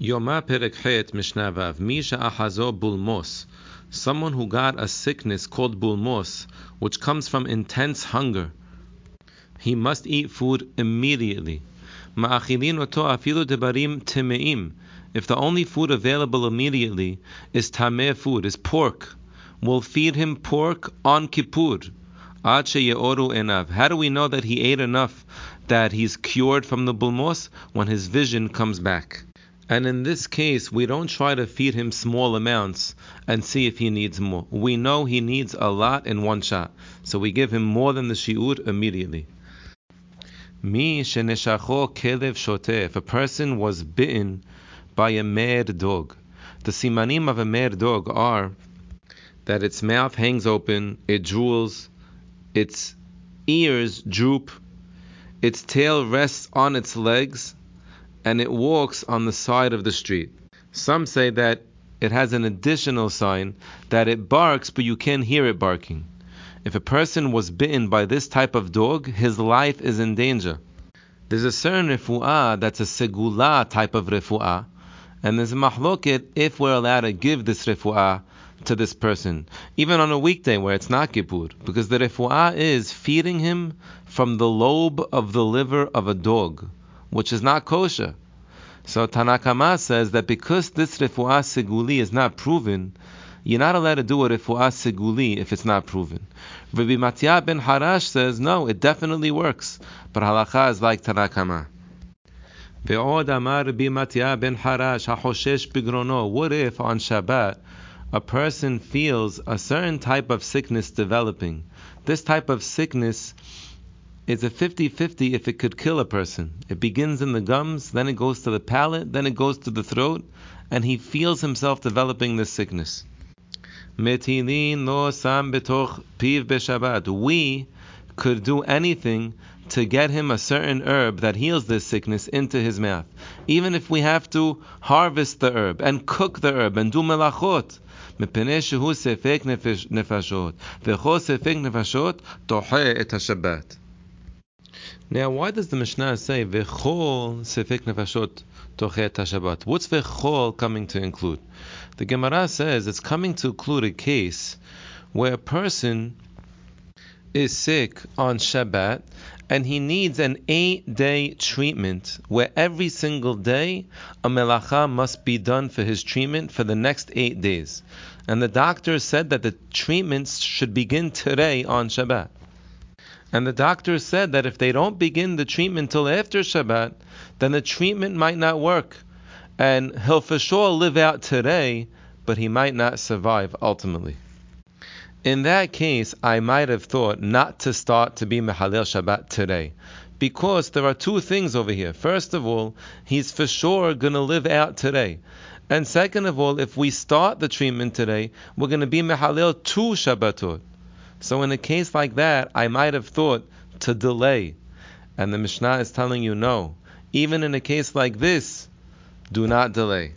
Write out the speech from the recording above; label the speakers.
Speaker 1: Yoma Perek Mishnah Vav Misha Ahazo Bulmos Someone who got a sickness called bulmos, which comes from intense hunger. He must eat food immediately. If the only food available immediately is tameh food, is pork, we'll feed him pork on Kippur. Enav. How do we know that he ate enough that he's cured from the bulmos? When his vision comes back. And in this case, we don't try to feed him small amounts and see if he needs more. We know he needs a lot in one shot, so we give him more than the shiur immediately. Mi sheneshacho kelev shote. If a person was bitten by a mad dog, the simanim of a mad dog are that its mouth hangs open, it drools, its ears droop, its tail rests on its legs, and it walks on the side of the street. Some say that it has an additional sign that it barks, but you can't hear it barking. If a person was bitten by this type of dog, his life is in danger. There's a certain refu'ah that's a segula type of refu'ah, and there's a mahloket if we're allowed to give this refu'ah to this person, even on a weekday where it's not Kippur, because the refu'ah is feeding him from the lobe of the liver of a dog which is not kosher. So Tanna Kamma says that because this refuah seguli is not proven, you're not allowed to do a refuah seguli if it's not proven. Rabbi Matya ben Harash says no, it definitely works, but halacha is like Tanna Kamma. Ve'od amar Rabbi Matya ben Harash ha'hoshesh bigrono. What if on Shabbat a person feels a certain type of sickness developing? This type of sickness it's a 50-50 if it could kill a person. It begins in the gums, then it goes to the palate, then it goes to the throat, and he feels himself developing this sickness. Metilin lo sam betoch piv beshabat. We could do anything to get him a certain herb that heals this sickness into his mouth. Even if we have to harvest the herb and cook the herb and do melachot. מפני שהוא ספק נפשות, וכל ספק נפשות דוחה את השבת. Now, why does the Mishnah say v'chol sefik nefashot tochet Shabbat? What's v'chol coming to include? The Gemara says it's coming to include a case where a person is sick on Shabbat and he needs an eight-day treatment where every single day a melacha must be done for his treatment for the next eight days. And the doctor said that the treatments should begin today on Shabbat. And the doctor said that if they don't begin the treatment till after Shabbat, then the treatment might not work. And he'll for sure live out today, but he might not survive ultimately. In that case, I might have thought not to start to be Mehalel Shabbat today. Because there are two things over here. First of all, he's for sure going to live out today. And second of all, if we start the treatment today, we're going to be Mehalel two Shabbatot. So in a case like that, I might have thought to delay. And the Mishnah is telling you no. Even in a case like this, do not delay.